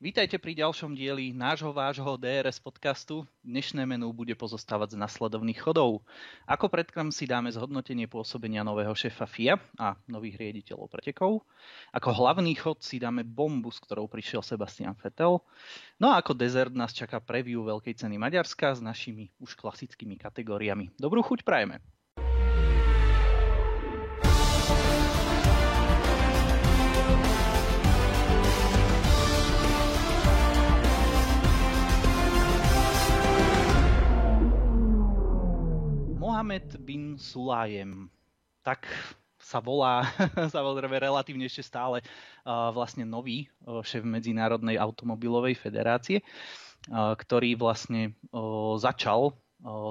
Vítajte pri ďalšom dieli nášho vášho DRS podcastu. Dnešné menu bude pozostávať z nasledovných chodov. Ako predkram si dáme zhodnotenie pôsobenia nového šéfa FIA a nových riaditeľov pretekov. Ako hlavný chod si dáme bombu, s ktorou prišiel Sebastian Vettel. No a ako dezert nás čaká preview Veľkej ceny Maďarska s našimi už klasickými kategóriami. Dobrú chuť prajeme. Mohamed bin Sulajem. Tak sa volá samozrejme relatívne ešte stále uh, vlastne nový uh, šéf Medzinárodnej automobilovej federácie, uh, ktorý vlastne začal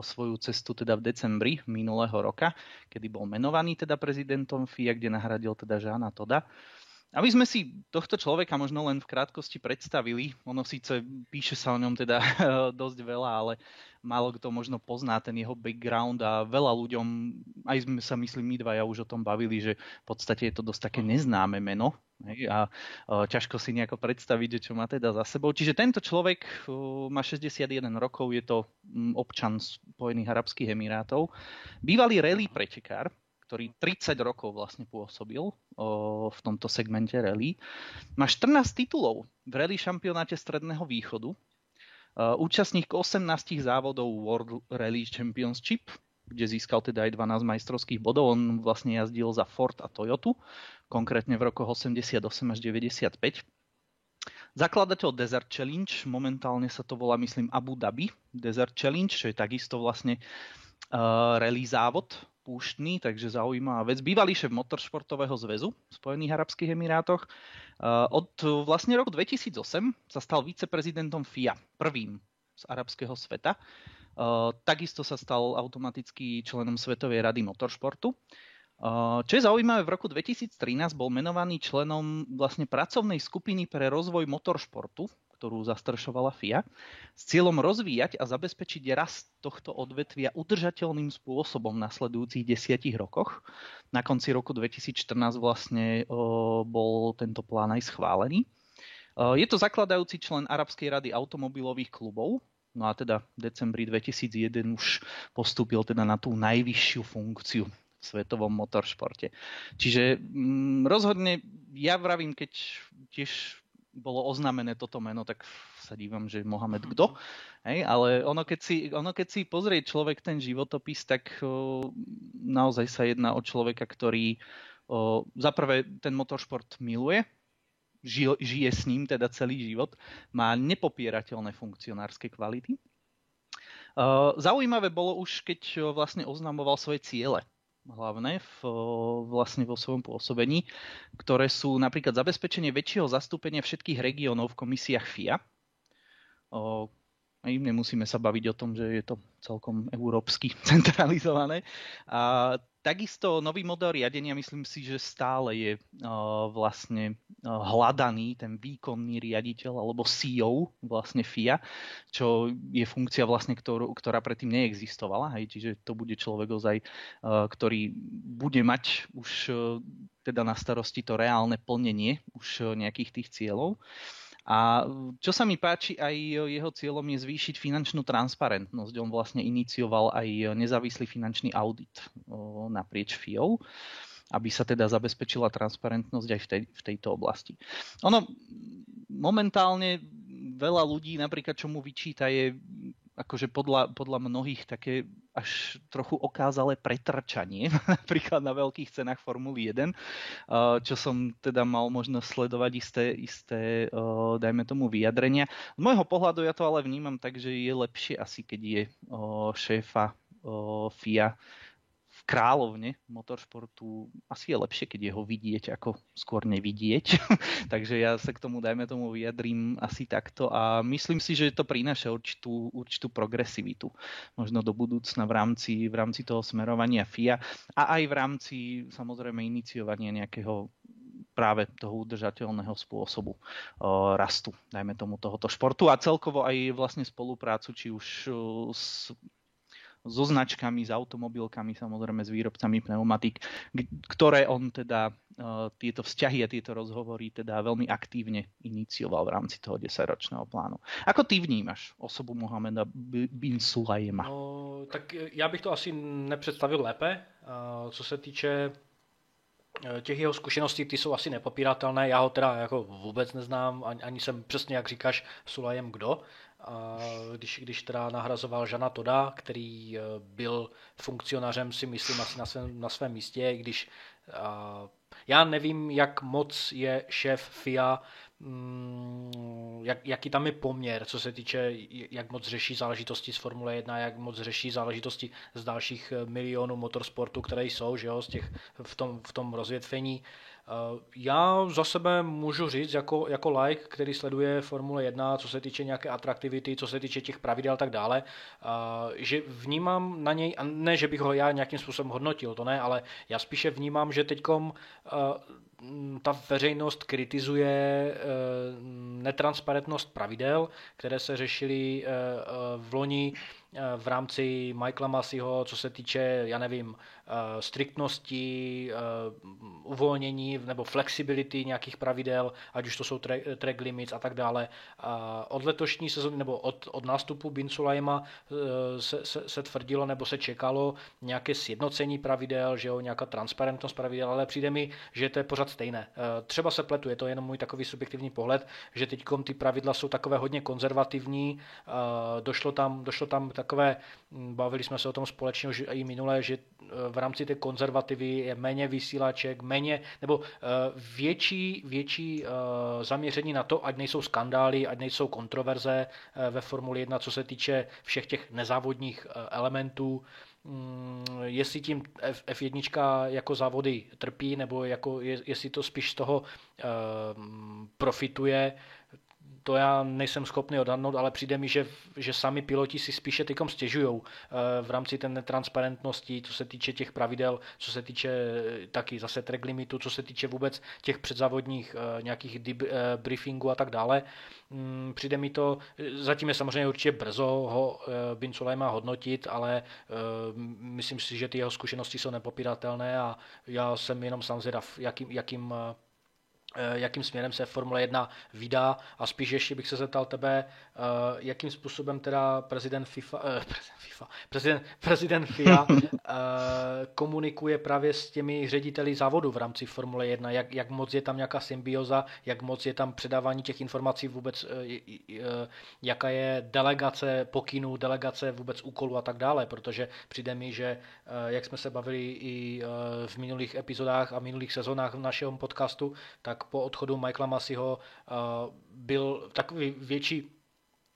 svoju cestu teda v decembri minulého roka, kedy bol menovaný teda prezidentom FIA, kde nahradil teda Žána Toda. Aby sme si tohto človeka možno len v krátkosti predstavili, ono síce píše sa o ňom teda dosť veľa, ale málo kto možno pozná ten jeho background a veľa ľuďom, aj sme sa myslím my dvaja už o tom bavili, že v podstate je to dosť také neznáme meno a uh, ťažko si nejako predstaviť, čo má teda za sebou. Čiže tento človek uh, má 61 rokov, je to občan Spojených Arabských Emirátov, bývalý rally pretekár, ktorý 30 rokov vlastne pôsobil o, v tomto segmente rally. Má 14 titulov v rally šampionáte Stredného východu. Účastník 18 závodov World Rally Championship, kde získal teda aj 12 majstrovských bodov. On vlastne jazdil za Ford a Toyotu, konkrétne v rokoch 88 až 95. Zakladateľ Desert Challenge, momentálne sa to volá, myslím, Abu Dhabi Desert Challenge, čo je takisto vlastne uh, rally závod púštny, takže zaujímavá vec. Bývalý šéf motoršportového zväzu v Spojených Arabských Emirátoch. Uh, od vlastne roku 2008 sa stal viceprezidentom FIA, prvým z arabského sveta. Uh, takisto sa stal automaticky členom Svetovej rady motoršportu. Uh, čo je zaujímavé, v roku 2013 bol menovaný členom vlastne pracovnej skupiny pre rozvoj motoršportu ktorú zastršovala FIA, s cieľom rozvíjať a zabezpečiť rast tohto odvetvia udržateľným spôsobom v nasledujúcich desiatich rokoch. Na konci roku 2014 vlastne o, bol tento plán aj schválený. O, je to zakladajúci člen Arabskej rady automobilových klubov, No a teda v decembri 2001 už postúpil teda na tú najvyššiu funkciu v svetovom motoršporte. Čiže mm, rozhodne ja vravím, keď tiež bolo oznámené toto meno, tak sa dívam, že Mohamed kto. Hej, ale ono keď, si, ono, keď si pozrie človek ten životopis, tak o, naozaj sa jedná o človeka, ktorý o, zaprvé ten motoršport miluje, žije, žije s ním teda celý život, má nepopierateľné funkcionárske kvality. Zaujímavé bolo už, keď vlastne oznamoval svoje ciele hlavné v, vlastne vo svojom pôsobení, ktoré sú napríklad zabezpečenie väčšieho zastúpenia všetkých regiónov v komisiách FIA. O, nemusíme sa baviť o tom, že je to celkom európsky centralizované. A Takisto nový model riadenia, myslím si, že stále je uh, vlastne uh, hľadaný ten výkonný riaditeľ alebo CEO vlastne FIA, čo je funkcia vlastne, ktorú, ktorá predtým neexistovala. Hej, čiže to bude človek ozaj, uh, ktorý bude mať už uh, teda na starosti to reálne plnenie už uh, nejakých tých cieľov. Uh, a čo sa mi páči, aj jeho cieľom je zvýšiť finančnú transparentnosť. On vlastne inicioval aj nezávislý finančný audit naprieč FIO aby sa teda zabezpečila transparentnosť aj v, tej, v tejto oblasti. Ono momentálne veľa ľudí napríklad, čo mu vyčíta, je akože podľa, podľa mnohých také až trochu okázalé pretrčanie, napríklad na veľkých cenách Formuly 1, čo som teda mal možnosť sledovať isté, isté dajme tomu, vyjadrenia. Z môjho pohľadu ja to ale vnímam tak, že je lepšie asi, keď je šéfa FIA kráľovne motoršportu asi je lepšie, keď je ho vidieť, ako skôr nevidieť. Takže ja sa k tomu, dajme tomu, vyjadrím asi takto a myslím si, že to prináša určitú, určitú progresivitu možno do budúcna v rámci, v rámci toho smerovania FIA a aj v rámci samozrejme iniciovania nejakého práve toho udržateľného spôsobu o, rastu, dajme tomu tohoto športu a celkovo aj vlastne spoluprácu, či už o, s so značkami, s automobilkami, samozrejme s výrobcami pneumatik, ktoré on teda uh, tieto vzťahy a tieto rozhovory teda veľmi aktívne inicioval v rámci toho 10-ročného plánu. Ako ty vnímaš osobu Mohameda bin Sulajema? No, tak já bych to asi nepředstavil lépe. Uh, co se týče Eh, těch jeho zkušeností, ty jsou asi nepopíratelné, já ho teda jako vůbec neznám, ani, ani jsem přesně, jak říkáš, Sulajem kdo. A když, když teda nahrazoval Žana Toda, který eh, byl funkcionářem, si myslím, asi na svém, na svém místě, když a, já nevím, jak moc je šéf FIA Mm, jak, jaký tam je poměr, co se týče, jak moc řeší záležitosti z Formule 1, jak moc řeší záležitosti z dalších eh, milionů motorsportů, které jsou že jo, z těch, v, tom, v tom rozvětvení. Já za sebe můžu říct, jako, jako like, který sleduje Formule 1, co se týče nějaké atraktivity, co se týče těch pravidel a tak dále, eh, že vnímám na něj, a ne, že bych ho já nějakým způsobem hodnotil, to ne, ale já spíše vnímám, že teďkom ta veřejnost kritizuje netransparentnost pravidel, které se řešily v loni v rámci Michaela Masiho, co se týče, já nevím, Eh, striktnosti, eh, uvolnění nebo flexibility nějakých pravidel, ať už to jsou track limits a tak dále. Od letošní sezóny nebo od, od nástupu Bin Sulajma eh, se, se, se tvrdilo nebo se čekalo nějaké sjednocení pravidel, že jo, nějaká transparentnost pravidel, ale přijde mi, že to je pořád stejné. Třeba se pletu, je to jenom můj takový subjektivní pohled, že teď ty pravidla jsou takové hodně konzervativní, došlo tam, došlo tam takové, hm, bavili jsme se o tom společně už i minule, že v rámci té konzervativy je méně vysílaček, méně nebo eh, větší, větší eh, zaměření na to, ať nejsou skandály, ať nejsou kontroverze eh, ve Formuli 1, co se týče všech těch nezávodních elementů, mm, jestli tím F1 jako závody trpí, nebo jako jestli to spíš z toho profituje, to já nejsem schopný odhadnout, ale přijde mi, že, že sami piloti si spíše tykom stěžují eh, v rámci té netransparentnosti, co se týče těch pravidel, co se týče eh, taky zase track limitu, co se týče vůbec těch předzávodních eh, nějakých briefingů a tak dále. Mm, přijde mi to, zatím je samozřejmě určitě brzo ho Bin Sulejma hodnotit, ale myslím si, že ty jeho zkušenosti jsou nepopiratelné a já jsem jenom sám jakým, jakým jakým směrem se Formule 1 vydá a spíš ještě bych se zeptal tebe, eh, jakým způsobem teda prezident FIFA, eh, prezident, FIFA, prezident, prezident FIA komunikuje právě s těmi řediteli závodu v rámci Formule 1, jak, jak moc je tam nějaká symbioza, jak moc je tam předávání těch informací vůbec, jaká je delegace pokynů, delegace vůbec úkolů a tak dále, protože přijde mi, že jak jsme se bavili i v minulých epizodách a minulých sezónách našeho podcastu, tak tak po odchodu Michaela Masiho eh, byl takový větší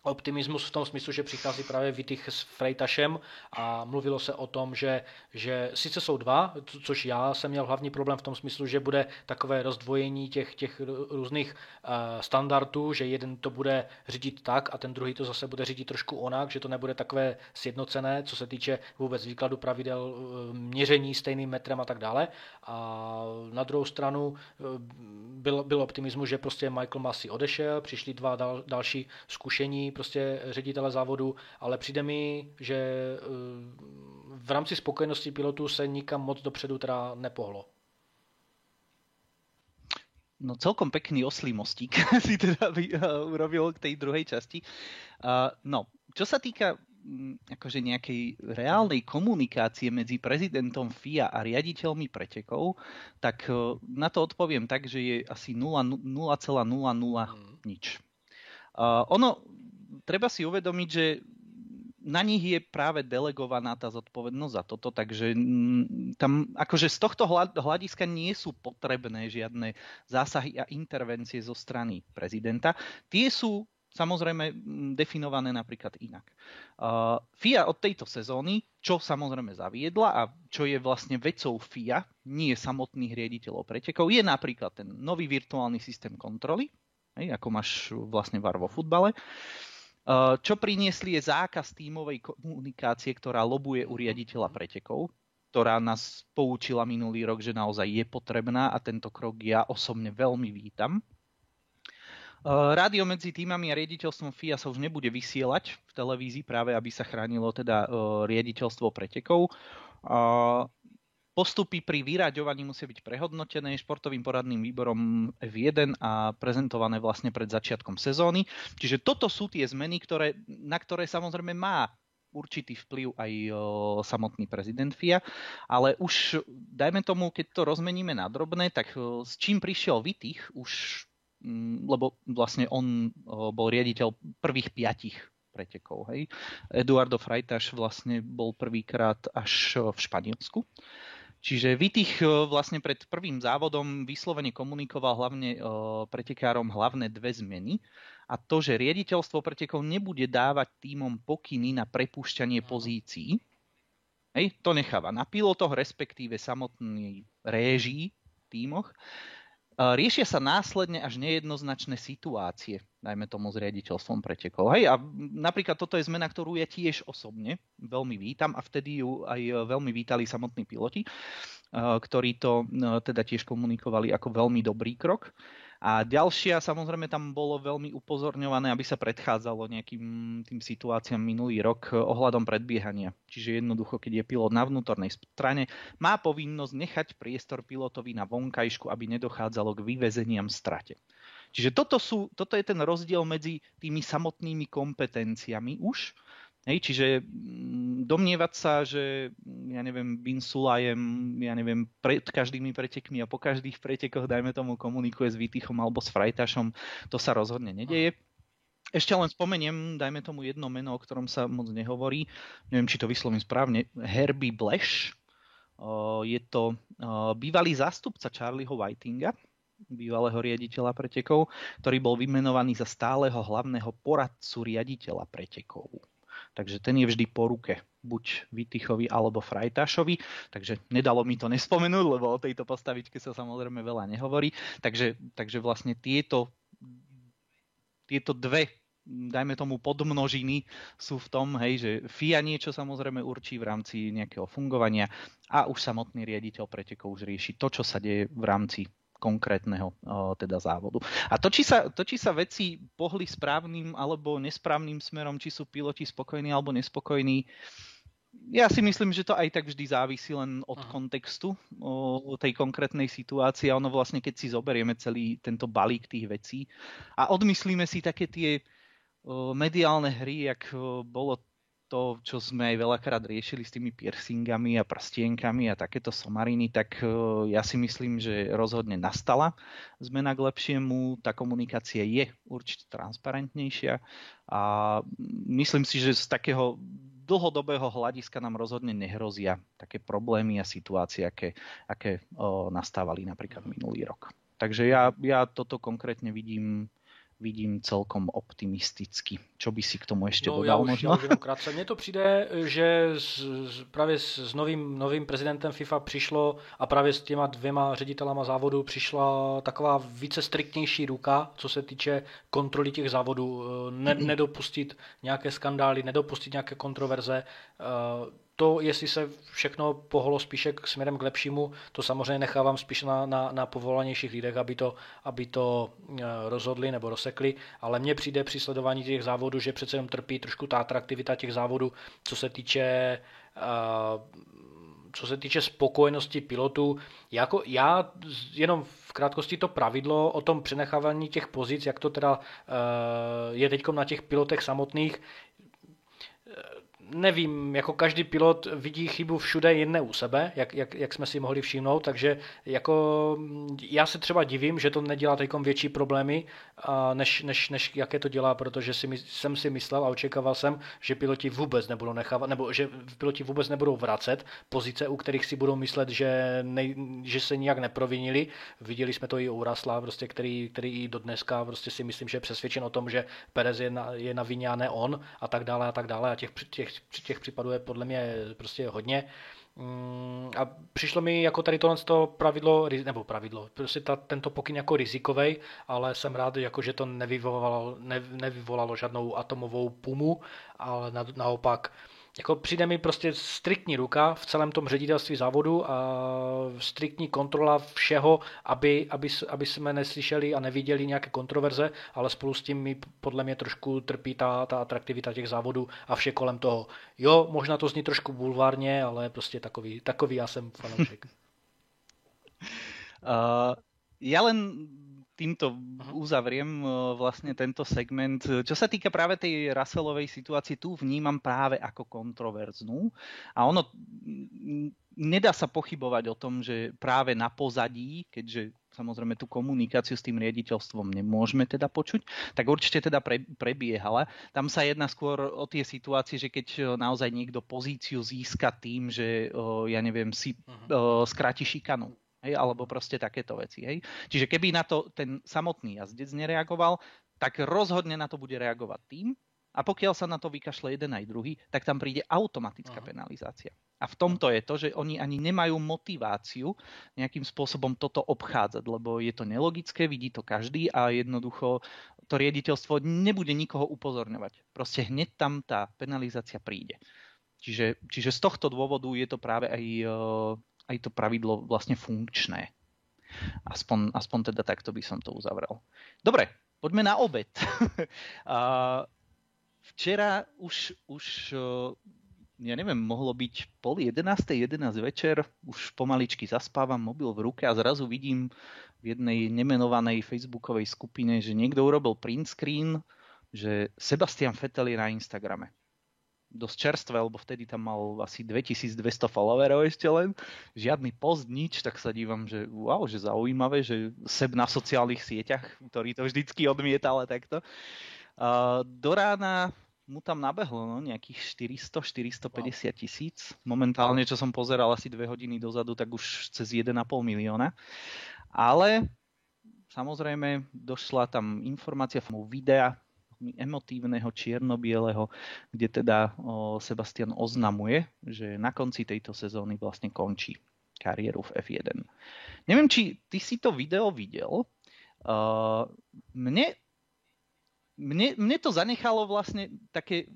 optimismus v tom smyslu, že přichází právě Vitych s Frejtašem a mluvilo se o tom, že, že sice jsou dva, což já jsem měl hlavní problém v tom smyslu, že bude takové rozdvojení těch, těch různých uh, standardů, že jeden to bude řídit tak a ten druhý to zase bude řídit trošku onak, že to nebude takové sjednocené, co se týče vůbec výkladu pravidel, uh, měření stejným metrem a tak dále. A na druhou stranu uh, byl, byl optimismus, že prostě Michael Massey odešel, přišli dva dal, další zkušení, prostě ředitele závodu, ale přijde mi, že eh, v rámci spokojenosti pilotů se nikam moc dopředu teda nepohlo. No celkom pekný oslý mostík si teda uh, urobil k tej druhej časti. Uh, no, čo sa týka um, akože nejakej reálnej komunikácie medzi prezidentom FIA a riaditeľmi pretekov, tak na to odpoviem tak, že je asi 0,00 mm. nič. Uh, ono treba si uvedomiť, že na nich je práve delegovaná tá zodpovednosť za toto, takže mm, tam akože z tohto hľadiska nie sú potrebné žiadne zásahy a intervencie zo strany prezidenta. Tie sú samozrejme mm, definované napríklad inak. FIA od tejto sezóny, čo samozrejme zaviedla a čo je vlastne vecou FIA, nie samotných riaditeľov pretekov, je napríklad ten nový virtuálny systém kontroly, ako máš vlastne var vo futbale. Uh, čo priniesli je zákaz tímovej komunikácie, ktorá lobuje u riaditeľa pretekov, ktorá nás poučila minulý rok, že naozaj je potrebná a tento krok ja osobne veľmi vítam. Rádio medzi týmami a riaditeľstvom FIA sa už nebude vysielať v televízii práve, aby sa chránilo teda riaditeľstvo pretekov. Postupy pri vyraďovaní musia byť prehodnotené športovým poradným výborom F1 a prezentované vlastne pred začiatkom sezóny. Čiže toto sú tie zmeny, ktoré, na ktoré samozrejme má určitý vplyv aj o, samotný prezident FIA, ale už dajme tomu, keď to rozmeníme na drobné, tak o, s čím prišiel Vitých už Mm, lebo vlastne on bol riaditeľ prvých piatich pretekov. Hej. Eduardo Freitaš vlastne bol prvýkrát až v Španielsku. Čiže Vitých vlastne pred prvým závodom vyslovene komunikoval hlavne pretekárom hlavné dve zmeny a to, že riaditeľstvo pretekov nebude dávať týmom pokyny na prepúšťanie pozícií. Hej, to necháva na pilotoch, respektíve samotný réžii týmoch riešia sa následne až nejednoznačné situácie, najmä tomu s riaditeľstvom pretekov. Hej, a napríklad toto je zmena, ktorú ja tiež osobne veľmi vítam a vtedy ju aj veľmi vítali samotní piloti, ktorí to teda tiež komunikovali ako veľmi dobrý krok. A ďalšia, samozrejme, tam bolo veľmi upozorňované, aby sa predchádzalo nejakým tým situáciám minulý rok eh, ohľadom predbiehania. Čiže jednoducho, keď je pilot na vnútornej strane, má povinnosť nechať priestor pilotovi na vonkajšku, aby nedochádzalo k vyvezeniam strate. Čiže toto, sú, toto je ten rozdiel medzi tými samotnými kompetenciami už Hej, čiže mm, domnievať sa, že ja neviem, Bin Sulajem, ja neviem, pred každými pretekmi a po každých pretekoch, dajme tomu, komunikuje s Výtychom alebo s Frajtašom, to sa rozhodne nedeje. Ešte len spomeniem, dajme tomu jedno meno, o ktorom sa moc nehovorí, neviem, či to vyslovím správne, Herbie Blash. Je to bývalý zástupca Charlieho Whitinga, bývalého riaditeľa pretekov, ktorý bol vymenovaný za stáleho hlavného poradcu riaditeľa pretekov. Takže ten je vždy po ruke buď Vytychovi alebo Frajtašovi, takže nedalo mi to nespomenúť, lebo o tejto postavičke sa samozrejme veľa nehovorí. Takže, takže vlastne tieto, tieto dve dajme tomu podmnožiny sú v tom, hej, že FIA niečo samozrejme určí v rámci nejakého fungovania a už samotný riaditeľ pretekov už rieši to, čo sa deje v rámci konkrétneho teda závodu. A to či, sa, to, či sa veci pohli správnym alebo nesprávnym smerom, či sú piloti spokojní alebo nespokojní, ja si myslím, že to aj tak vždy závisí len od Aha. kontextu o tej konkrétnej situácii a ono vlastne, keď si zoberieme celý tento balík tých vecí a odmyslíme si také tie mediálne hry, jak bolo to, čo sme aj veľakrát riešili s tými piercingami a prstienkami a takéto somariny, tak e, ja si myslím, že rozhodne nastala zmena k lepšiemu. Tá komunikácia je určite transparentnejšia a myslím si, že z takého dlhodobého hľadiska nám rozhodne nehrozia také problémy a situácie, aké, aké o, nastávali napríklad minulý rok. Takže ja, ja toto konkrétne vidím vidím celkom optimisticky. Čo by si k tomu ještě no, dodal já už, možno? Já už jenom krátce. Mně to přijde, že s, právě s, s novým, novým prezidentem FIFA přišlo a právě s těma dvěma ředitelama závodu přišla taková více striktnější ruka, co se týče kontroly těch závodů. Ne, nedopustit nějaké skandály, nedopustit nějaké kontroverze to, jestli se všechno pohlo spíše k směrem k lepšímu, to samozřejmě nechávám spíš na, na, na povolanějších lidech, aby to, aby to eh, rozhodli nebo rozsekli, ale mně přijde při sledování těch závodů, že přece jenom trpí trošku ta atraktivita těch závodů, co se týče uh, co se týče spokojenosti pilotů, jako já jenom v krátkosti to pravidlo o tom přenechávání těch pozic, jak to teda uh, je teď na těch pilotech samotných, nevím, jako každý pilot vidí chybu všude, jen ne u sebe, jak, jak, jak jsme si mohli všimnout, takže jako já se třeba divím, že to nedělá teď větší problémy, než, než, než jaké to dělá, protože si, jsem si myslel a očekával jsem, že piloti vůbec nebudou nechávat, nebo že piloti vůbec nebudou vracet pozice, u kterých si budou myslet, že, ne, že se nijak neprovinili. Viděli jsme to i u Rasla, prostě, který, který i do dneska prostě si myslím, že je přesvědčen o tom, že Perez je na, je na vině a ne on a tak dále a tak dále a těch, těch těch případů je podle mě prostě hodně. Mm, a přišlo mi jako tady tohle to pravidlo, nebo pravidlo, prostě ta, tento pokyn jako rizikový, ale jsem rád, jako, že to nevyvolalo, ne, nevyvolalo žádnou atomovou pumu, ale na, naopak jako přijde mi prostě striktní ruka v celém tom ředitelství závodu a striktní kontrola všeho, aby, aby, aby jsme neslyšeli a neviděli nějaké kontroverze, ale spolu s tím mi podle mě trošku trpí ta, ta atraktivita těch závodů a vše kolem toho. Jo, možná to zní trošku bulvárně, ale prostě takový, takový já jsem fanoušek. uh, ja len týmto uzavriem vlastne tento segment. Čo sa týka práve tej Russellovej situácie, tu vnímam práve ako kontroverznú. A ono nedá sa pochybovať o tom, že práve na pozadí, keďže samozrejme tú komunikáciu s tým riaditeľstvom nemôžeme teda počuť, tak určite teda pre, prebiehala. Tam sa jedná skôr o tie situácie, že keď naozaj niekto pozíciu získa tým, že ja neviem, si uh-huh. skráti šikanu hej, alebo proste takéto veci. Hej. Čiže keby na to ten samotný jazdec nereagoval, tak rozhodne na to bude reagovať tým, a pokiaľ sa na to vykašle jeden aj druhý, tak tam príde automatická Aha. penalizácia. A v tomto je to, že oni ani nemajú motiváciu nejakým spôsobom toto obchádzať, lebo je to nelogické, vidí to každý a jednoducho to riaditeľstvo nebude nikoho upozorňovať. Proste hneď tam tá penalizácia príde. Čiže, čiže z tohto dôvodu je to práve aj aj to pravidlo vlastne funkčné. Aspoň, aspoň teda takto by som to uzavrel. Dobre, poďme na obed. včera už, už ja neviem, mohlo byť pol 11. 11 večer, už pomaličky zaspávam, mobil v ruke a zrazu vidím v jednej nemenovanej facebookovej skupine, že niekto urobil print screen, že Sebastian Vettel je na Instagrame dosť čerstvé, lebo vtedy tam mal asi 2200 followerov ešte len. Žiadny post, nič, tak sa dívam, že wow, že zaujímavé, že seb na sociálnych sieťach, ktorý to vždycky odmieta, ale takto. Uh, do rána mu tam nabehlo no, nejakých 400-450 tisíc. Momentálne, čo som pozeral asi dve hodiny dozadu, tak už cez 1,5 milióna. Ale samozrejme došla tam informácia formou videa, emotívneho, čierno-bieleho, kde teda Sebastian oznamuje, že na konci tejto sezóny vlastne končí kariéru v F1. Neviem, či ty si to video videl. Uh, mne, mne, mne to zanechalo vlastne také,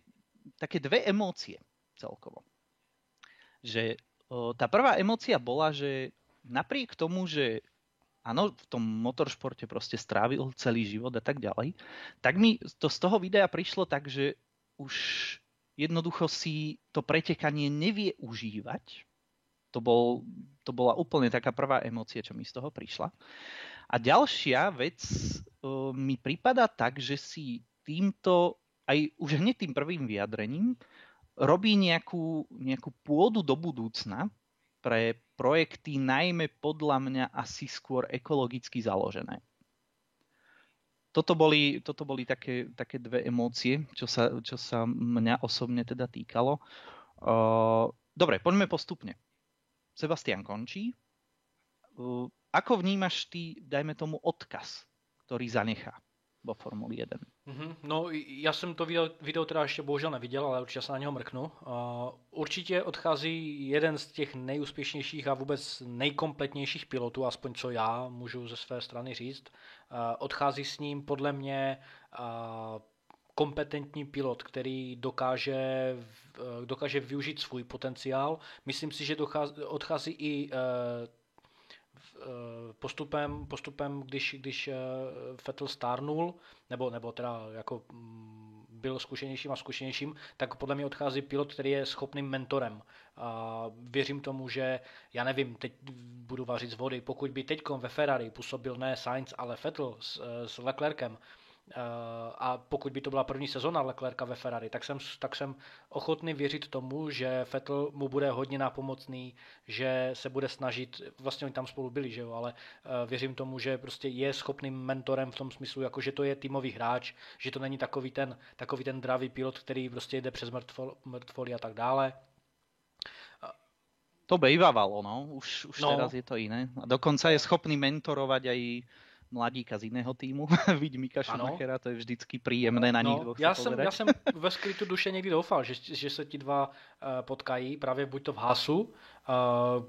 také dve emócie celkovo. Že uh, tá prvá emócia bola, že napriek tomu, že áno, v tom motoršporte proste strávil celý život a tak ďalej, tak mi to z toho videa prišlo tak, že už jednoducho si to pretekanie nevie užívať. To, bol, to bola úplne taká prvá emócia, čo mi z toho prišla. A ďalšia vec uh, mi prípada tak, že si týmto, aj už hneď tým prvým vyjadrením, robí nejakú, nejakú pôdu do budúcna, pre projekty najmä podľa mňa asi skôr ekologicky založené. Toto boli, toto boli také, také dve emócie, čo sa, čo sa mňa osobne teda týkalo. Uh, dobre, poďme postupne. Sebastian končí. Uh, ako vnímaš ty, dajme tomu, odkaz, ktorý zanechá? Vo Formuli 1. Mm-hmm. No, já jsem to video, video teda ještě bohužel neviděl, ale určitě se na něho mrknu. Uh, určitě odchází jeden z těch nejúspěšnějších a vůbec nejkompletnějších pilotů, aspoň co já můžu ze své strany říct. Uh, odchází s ním podle mě uh, kompetentní pilot, který dokáže, dokáže využít svůj potenciál. Myslím si, že dochází, odchází i Eh, postupem, postupem když, když Vettel eh, stárnul, nebo, nebo teda jako mm, byl zkušenějším a zkušenějším, tak podle mě odchází pilot, který je schopným mentorem. A věřím tomu, že, já nevím, teď budu vařit z vody, pokud by teď ve Ferrari působil ne Sainz, ale Vettel s, eh, s Leclerkem, Eh, a pokud by to byla první sezona Leclerca ve Ferrari, tak jsem, tak jsem ochotný věřit tomu, že Vettel mu bude hodně nápomocný, že se bude snažit, vlastně oni tam spolu byli, že jo, ale eh, věřím tomu, že prostě je schopným mentorem v tom smyslu, jako že to je týmový hráč, že to není takový ten, takový ten dravý pilot, který prostě jde přes mrtvoli a tak dále. To bejvávalo, no. Už, už no. teraz je to iné. A dokonca je schopný mentorovať aj mladíka z jiného týmu, vidí Mika Schumachera, to je vždycky příjemné na nich no, já jsem, já jsem ve skrytu duše někdy doufal, že, že se ti dva uh, potkají, právě buď to v Hasu,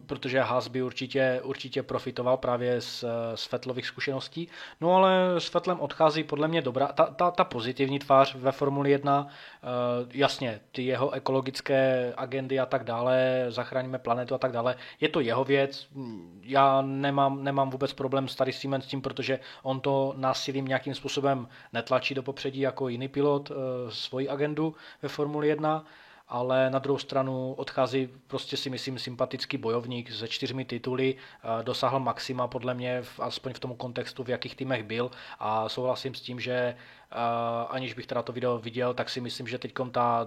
protože Haas by určitě, určitě profitoval právě z, z Fetlových zkušeností. No ale s Fetlem odchází podle mě dobrá, ta, ta, ta pozitivní tvář ve Formuli 1, jasně, ty jeho ekologické agendy a tak dále, zachráníme planetu a tak dále, je to jeho věc, já nemám, nemám vůbec problém s tady s tím, protože on to násilím nějakým způsobem netlačí do popředí jako jiný pilot svoji agendu ve Formuli 1, ale na druhou stranu odchází prostě si myslím sympatický bojovník se čtyřmi tituly, eh, dosáhl maxima podle mě, aspoň v tom kontextu, v jakých týmech byl. A souhlasím s tím, že eh, aniž bych teda to video viděl, tak si myslím, že teď ta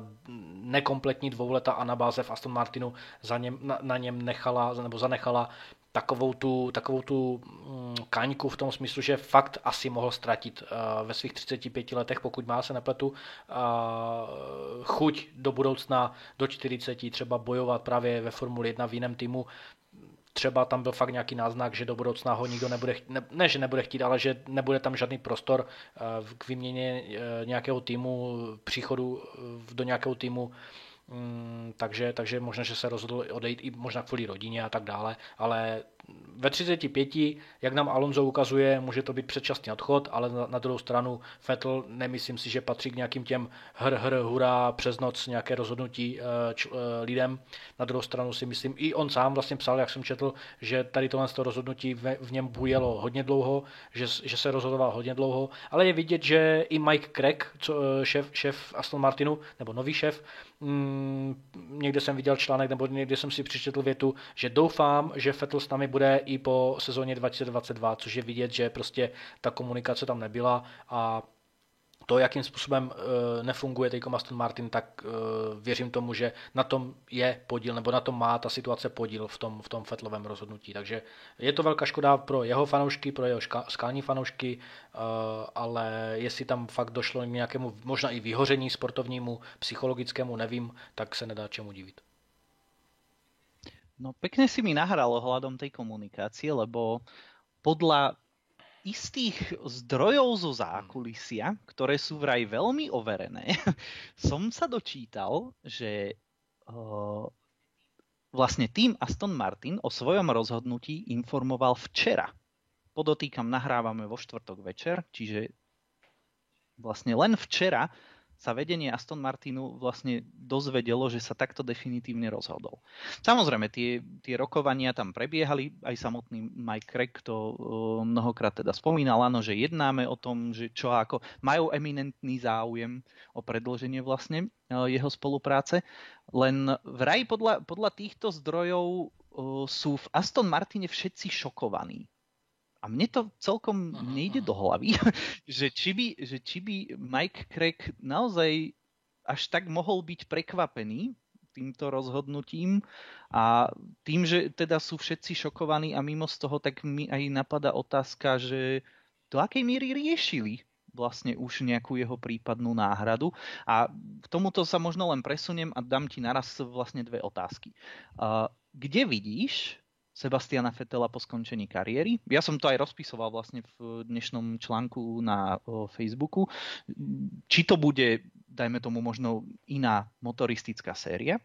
nekompletní dvouletá anabáze v Aston Martinu za něm, na, na něm nechala, nebo zanechala takovou tu, takovou tu mm, kaňku v tom smyslu, že fakt asi mohl ztratit uh, ve svých 35 letech, pokud má se nepletu, uh, chuť do budoucna, do 40 třeba bojovat právě ve Formuli 1 v jiném týmu, třeba tam byl fakt nějaký náznak, že do budoucna ho nikdo nebude chtít, ne, ne že nebude chtít, ale že nebude tam žádný prostor uh, k výměně nějakého týmu, příchodu do nějakého týmu Mm, takže, takže možná, že se rozhodl odejít i možná kvůli rodině a tak dále, ale ve 35, jak nám Alonso ukazuje, může to být předčasný odchod, ale na, na druhou stranu Vettel nemyslím si, že patří k nějakým těm hr, hr, hurá přes noc nějaké rozhodnutí uh, č, uh, lidem. Na druhou stranu si myslím, i on sám vlastně psal, jak jsem četl, že tady tohle to rozhodnutí v, v něm bujelo hodně dlouho, že, že se rozhodoval hodně dlouho, ale je vidět, že i Mike Craig, co, uh, šéf, šéf Aston Martinu, nebo nový šéf, mm, někde jsem viděl článek, nebo někde jsem si přečetl větu, že doufám, že Vettel s námi bude i po sezóně 2022, což je vidět, že prostě ta komunikace tam nebyla a to, jakým způsobem e, nefunguje teď Aston Martin, tak e, věřím tomu, že na tom je podíl, nebo na tom má ta situace podíl v tom, v tom Fetlovém rozhodnutí. Takže je to velká škoda pro jeho fanoušky, pro jeho skální fanoušky, e, ale jestli tam fakt došlo k nějakému možná i vyhoření sportovnímu, psychologickému, nevím, tak se nedá čemu divit. No pekne si mi nahral ohľadom tej komunikácie, lebo podľa istých zdrojov zo zákulisia, ktoré sú vraj veľmi overené, som sa dočítal, že uh, vlastne tým Aston Martin o svojom rozhodnutí informoval včera. Podotýkam, nahrávame vo štvrtok večer, čiže vlastne len včera sa vedenie Aston Martinu vlastne dozvedelo, že sa takto definitívne rozhodol. Samozrejme, tie, tie rokovania tam prebiehali, aj samotný Mike Craig to mnohokrát teda spomínal, áno, že jednáme o tom, že čo ako. Majú eminentný záujem o predloženie vlastne jeho spolupráce, len vraj podľa, podľa týchto zdrojov sú v Aston Martine všetci šokovaní a mne to celkom nejde do hlavy, že či by, že či by Mike Craig naozaj až tak mohol byť prekvapený týmto rozhodnutím a tým, že teda sú všetci šokovaní a mimo z toho, tak mi aj napadá otázka, že do akej miery riešili vlastne už nejakú jeho prípadnú náhradu. A k tomuto sa možno len presuniem a dám ti naraz vlastne dve otázky. Kde vidíš Sebastiana Fetela po skončení kariéry. Ja som to aj rozpisoval vlastne v dnešnom článku na Facebooku. Či to bude, dajme tomu, možno iná motoristická séria,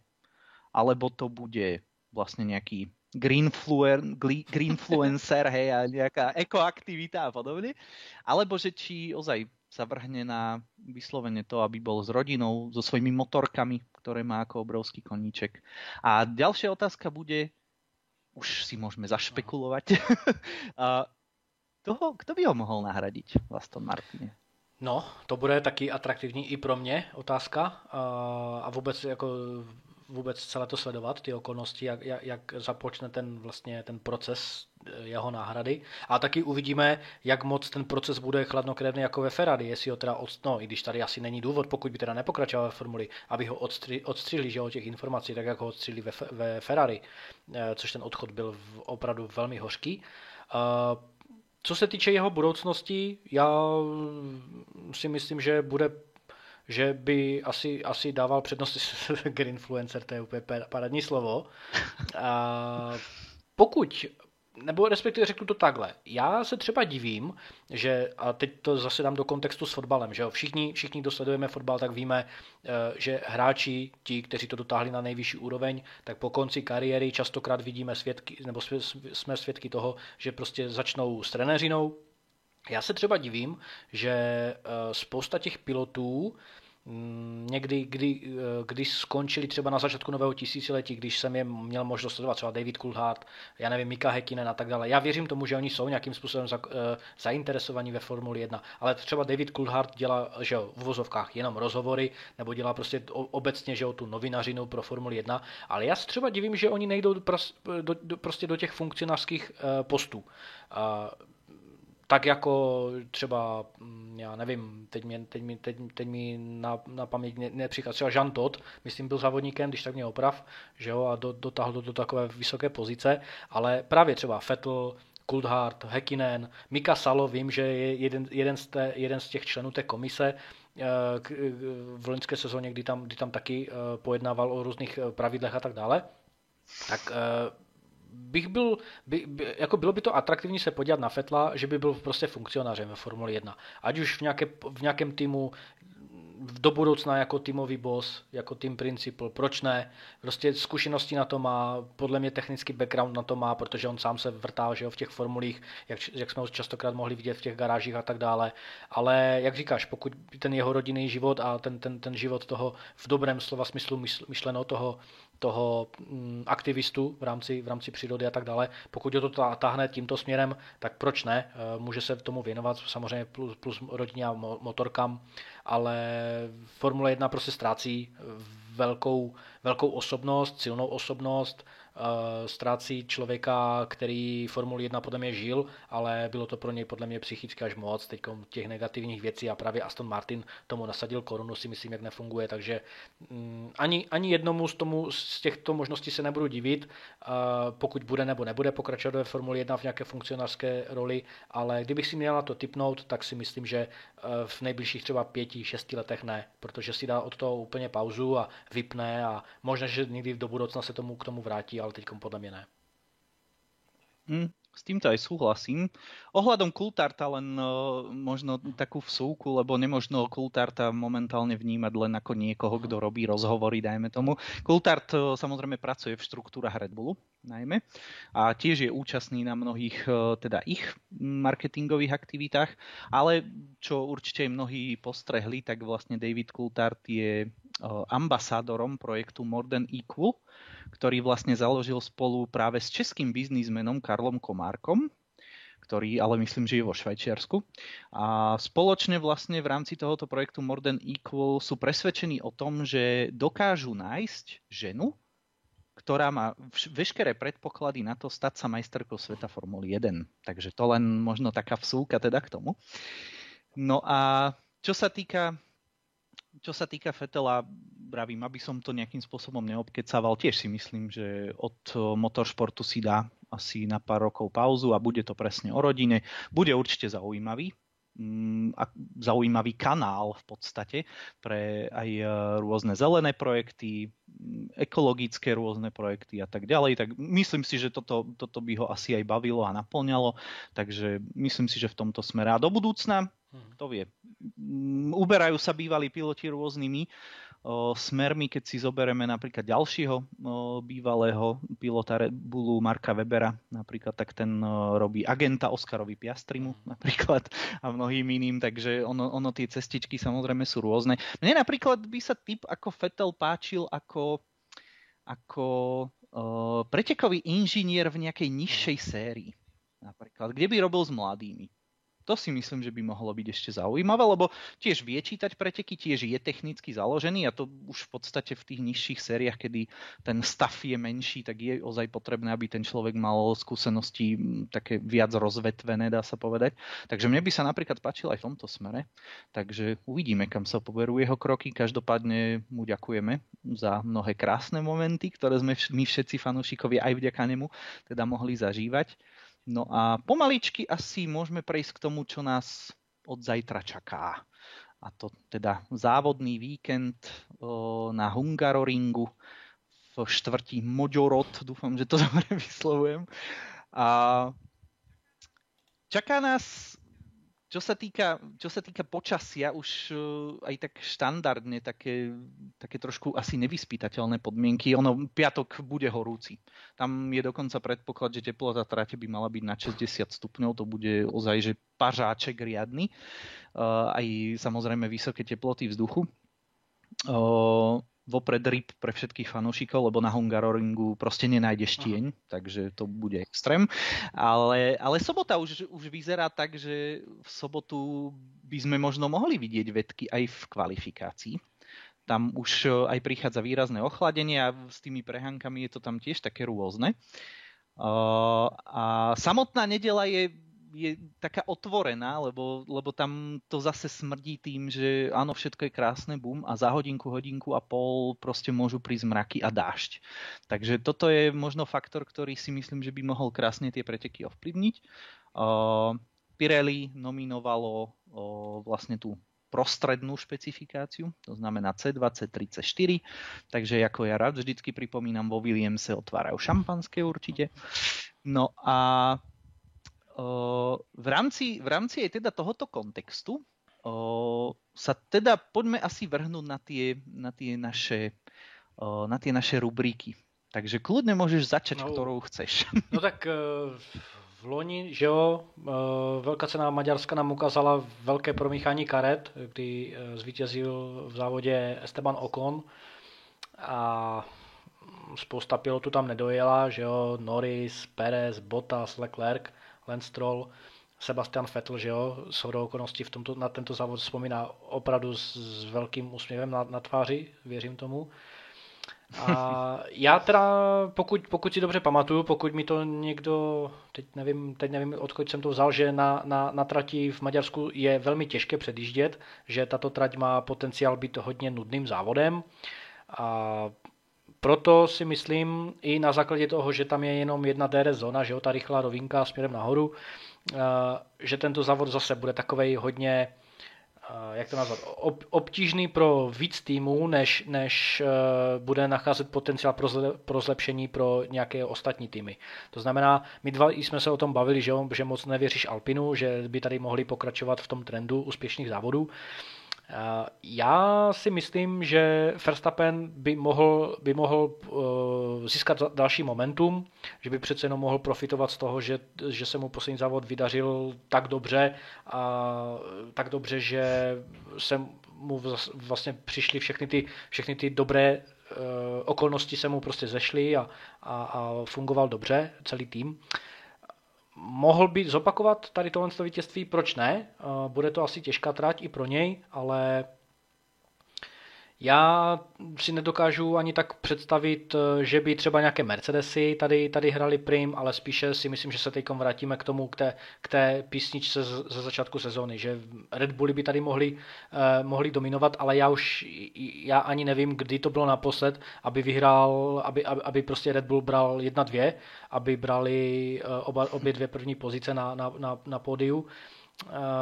alebo to bude vlastne nejaký greenfluencer, hej, a nejaká ekoaktivita a podobne. Alebo že či ozaj sa vrhne na vyslovene to, aby bol s rodinou, so svojimi motorkami, ktoré má ako obrovský koníček. A ďalšia otázka bude, už si môžeme zašpekulovať. toho, kto by ho mohl nahradit v Aston Martine? No, to bude taky atraktivní i pro mě otázka a vůbec jako vůbec celé to sledovat, ty okolnosti, jak, jak, jak započne ten vlastně ten proces jeho náhrady. A taky uvidíme, jak moc ten proces bude chladnokrevný jako ve Ferrari, jestli ho teda odst... no, i když tady asi není důvod, pokud by teda nepokračoval ve Formuli, aby ho odstři... odstřihli, že o těch informací, tak jak ho odstřihli ve, ve Ferrari, eh, což ten odchod byl opravdu velmi hořký. Uh, co se týče jeho budoucnosti, já si myslím, že bude že by asi, asi dával přednost influencer, to je úplně parádní slovo. A pokud nebo respektive řeknu to takhle. Já se třeba divím, že, a teď to zase dám do kontextu s fotbalem, že jo, všichni, všichni, kdo sledujeme fotbal, tak víme, eh, že hráči, ti, kteří to dotáhli na nejvyšší úroveň, tak po konci kariéry častokrát vidíme svědky, nebo jsme svědky toho, že prostě začnou s trenéřinou. Já se třeba divím, že eh, spousta těch pilotů, někdy, kdy, eh, když skončili třeba na začátku nového tisíciletí, když jsem je měl možnost sledovat, třeba David Coulthard, já nevím, Mika Häkkinen a tak dále. Já věřím tomu, že oni jsou nějakým způsobem za, uh, zainteresovaní ve Formuli 1, ale třeba David Coulthard dělá že jo, v vozovkách jenom rozhovory, nebo dělá prostě obecně že jo, tu novinařinu pro Formuli 1, ale já se třeba divím, že oni nejdou do, do, prostě do těch funkcionářských uh, postů. Tak jako třeba, mm, já nevím, teď mi, teď mi, teď, teď mi na, na paměť ne, nepřichází, třeba Jean Todt, myslím, byl závodníkem, když tak mě oprav, že jo, a do, dotáhl do, do takové vysoké pozice, ale právě třeba Vettel, Coulthard, Häkkinen, Mika Salo, vím, že je jeden, jeden, z té, jeden z těch členů té komise, eh, v loňské sezóně, kdy tam, kdy tam taky eh, pojednával o různých eh, pravidlech a tak dále, tak bych byl, by, by, jako bylo by to atraktivní se podívat na Fetla, že by byl prostě funkcionářem ve Formuli 1. Ať už v, nějaké, v nějakém týmu do budoucna jako týmový boss, jako tým principal, proč ne? Prostě zkušenosti na to má, podle mě technický background na to má, protože on sám se vrtá že jo, v těch formulích, jak, jak jsme ho častokrát mohli vidět v těch garážích a tak dále. Ale jak říkáš, pokud ten jeho rodinný život a ten, ten, ten život toho v dobrém slova smyslu myšleno toho toho mm, aktivistu v rámci, v rámci přírody a tak dále. Pokud ho to táhne tímto směrem, tak proč ne? Eh, může se tomu věnovat samozřejmě plus, plus rodině a motorkám, ale Formule 1 prostě ztrácí velkou, velkou osobnost, silnou osobnost, ztrácí člověka, který Formuli 1 podle mě žil, ale bylo to pro něj podle mě psychicky až moc. Teď těch negativních věcí a právě Aston Martin tomu nasadil korunu, si myslím, jak nefunguje, takže mm, ani, ani jednomu z, tomu, z těchto možností se nebudu divit, eh, pokud bude nebo nebude pokračovat ve Formuli 1 v nějaké funkcionářské roli, ale kdybych si měl na to typnout, tak si myslím, že eh, v nejbližších třeba pěti, šesti letech ne, protože si dá od toho úplně pauzu a vypne a možná, že někdy do budoucna se tomu k tomu vrátí, ale teď podľa mňa ne. Hmm, s týmto aj súhlasím. Ohľadom Kultarta len uh, možno takú vsúku, lebo nemožno Kultarta momentálne vnímať len ako niekoho, kto robí rozhovory, dajme tomu. Kultart uh, samozrejme pracuje v štruktúrach Red Bullu, najmä, a tiež je účastný na mnohých uh, teda ich marketingových aktivitách, ale čo určite mnohí postrehli, tak vlastne David Kultart je ambasádorom projektu More Than Equal, ktorý vlastne založil spolu práve s českým biznismenom Karlom Komárkom, ktorý ale myslím, že je vo Švajčiarsku. A spoločne vlastne v rámci tohoto projektu More Than Equal sú presvedčení o tom, že dokážu nájsť ženu, ktorá má veškeré predpoklady na to stať sa majsterkou sveta Formuly 1. Takže to len možno taká vsúka teda k tomu. No a čo sa týka čo sa týka Fetela, bravím, aby som to nejakým spôsobom neobkecával, tiež si myslím, že od motoršportu si dá asi na pár rokov pauzu a bude to presne o rodine. Bude určite zaujímavý, mm, a zaujímavý kanál v podstate pre aj e, rôzne zelené projekty, mm, ekologické rôzne projekty a tak ďalej. Tak myslím si, že toto, toto by ho asi aj bavilo a naplňalo, takže myslím si, že v tomto smere. A do budúcna Mhm. Kto vie. Mm, uberajú sa bývalí piloti rôznymi smermi, keď si zoberieme napríklad ďalšieho bývalého pilota Red Bullu Marka Webera, napríklad tak ten robí agenta Oscarovi Piastrimu mhm. napríklad a mnohým iným, takže ono, ono tie cestičky samozrejme sú rôzne. Mne napríklad by sa typ ako Fetel páčil ako, ako o, pretekový inžinier v nejakej nižšej sérii napríklad, kde by robil s mladými. To si myslím, že by mohlo byť ešte zaujímavé, lebo tiež vie čítať preteky, tiež je technicky založený a to už v podstate v tých nižších sériách, kedy ten stav je menší, tak je ozaj potrebné, aby ten človek mal skúsenosti také viac rozvetvené, dá sa povedať. Takže mne by sa napríklad páčil aj v tomto smere. Takže uvidíme, kam sa poberú jeho kroky. Každopádne mu ďakujeme za mnohé krásne momenty, ktoré sme my všetci fanúšikovia aj vďaka nemu teda mohli zažívať. No a pomaličky asi môžeme prejsť k tomu, čo nás od zajtra čaká. A to teda závodný víkend na Hungaroringu v štvrtí Mojorod, dúfam, že to dobre vyslovujem. A čaká nás čo sa týka, čo sa týka počasia, už uh, aj tak štandardne také, také trošku asi nevyspytateľné podmienky. Ono, piatok bude horúci. Tam je dokonca predpoklad, že teplota trate by mala byť na 60 stupňov. To bude ozaj, že pažáček riadny. Uh, aj samozrejme vysoké teploty vzduchu. Vopred ryb pre všetkých fanúšikov, lebo na Hungaroringu proste nenájdeš tieň, Aha. takže to bude extrém. Ale, ale sobota už, už vyzerá tak, že v sobotu by sme možno mohli vidieť vedky aj v kvalifikácii. Tam už aj prichádza výrazné ochladenie a s tými prehankami je to tam tiež také rôzne. Uh, a samotná nedela je je taká otvorená, lebo, lebo tam to zase smrdí tým, že áno, všetko je krásne, bum, a za hodinku, hodinku a pol proste môžu prísť mraky a dážď. Takže toto je možno faktor, ktorý si myslím, že by mohol krásne tie preteky ovplyvniť. Uh, Pirelli nominovalo uh, vlastne tú prostrednú špecifikáciu, to znamená C2, C3, C4, takže ako ja rád vždycky pripomínam, vo Williamse otvárajú šampanské určite. No a v rámci, v rámci aj teda tohoto kontextu sa teda poďme asi vrhnúť na tie, na tie, naše, na tie naše rubriky. Takže kľudne môžeš začať, no, ktorou chceš. No tak v loni, že jo, Velká cena Maďarska nám ukázala velké promíchání karet, kdy zvítězil v závodě Esteban Ocon a spousta pilotů tam nedojela, že jo, Norris, Perez, Bottas, Leclerc Lance Stroll, Sebastian Vettel, že jo, shodou okolností v tomto, na tento závod vzpomíná opravdu s, s velkým úsměvem na, na tváři, věřím tomu. A já teda, pokud, pokud si dobře pamatuju, pokud mi to někdo, teď nevím, teď nevím, odkud jsem to vzal, že na, na, na trati v Maďarsku je velmi těžké předjíždět, že tato trať má potenciál být hodně nudným závodem. A proto si myslím i na základě toho, že tam je jenom jedna DRS zóna, že jo, ta rychlá rovinka směrem nahoru, eh, že tento závod zase bude takovej hodně eh, jak to nazvat, ob, obtížný pro víc týmů, než, než uh, bude nacházet potenciál pro, zle, pro zlepšení pro nějaké ostatní týmy. To znamená, my dva jsme se o tom bavili, že, že moc nevěříš Alpinu, že by tady mohli pokračovat v tom trendu úspěšných závodů. Já si myslím, že Verstappen by mohl, by mohl uh, získat další momentum, že by přece jenom mohl profitovat z toho, že, že se mu poslední závod vydařil tak dobře, a tak dobře, že se mu vlastně přišly všechny ty, všechny ty dobré uh, okolnosti se mu prostě zešly a, a, a fungoval dobře celý tým. Mohl by zopakovat tady tohle vítězství, proč ne? Bude to asi těžká trať i pro něj, ale já si nedokážu ani tak představit, eh, že by třeba nějaké Mercedesy tady, tady hrali prim, ale spíše si myslím, že se teď vrátíme k tomu, k té, k té písničce ze začátku sezóny, že Red Bulli by tady mohli, eh, mohli dominovat, ale já už já ani nevím, kdy to bylo naposled, aby vyhrál, aby, aby, aby prostě Red Bull bral jedna dvě, aby brali eh, oba, obě dvě první pozice na, na, na, na pódiu. Eh,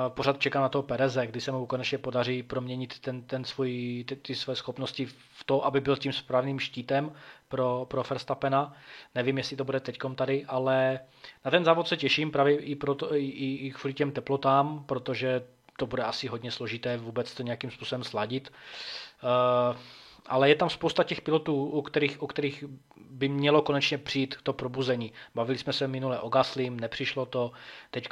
pořád čeká na toho Pereze, kdy se mu konečně podaří proměnit ten, ten svůj, ty, ty své schopnosti v to, aby byl tím správným štítem pro, pro Verstappena. Nevím, jestli to bude teďkom tady, ale na ten závod se těším právě i, proto, i, i kvůli těm teplotám, protože to bude asi hodně složité vůbec to nějakým způsobem sladit. Uh, ale je tam spousta těch pilotů, u kterých, u kterých by mělo konečně přijít to probuzení. Bavili jsme se minule o Gaslim, nepřišlo to. Teď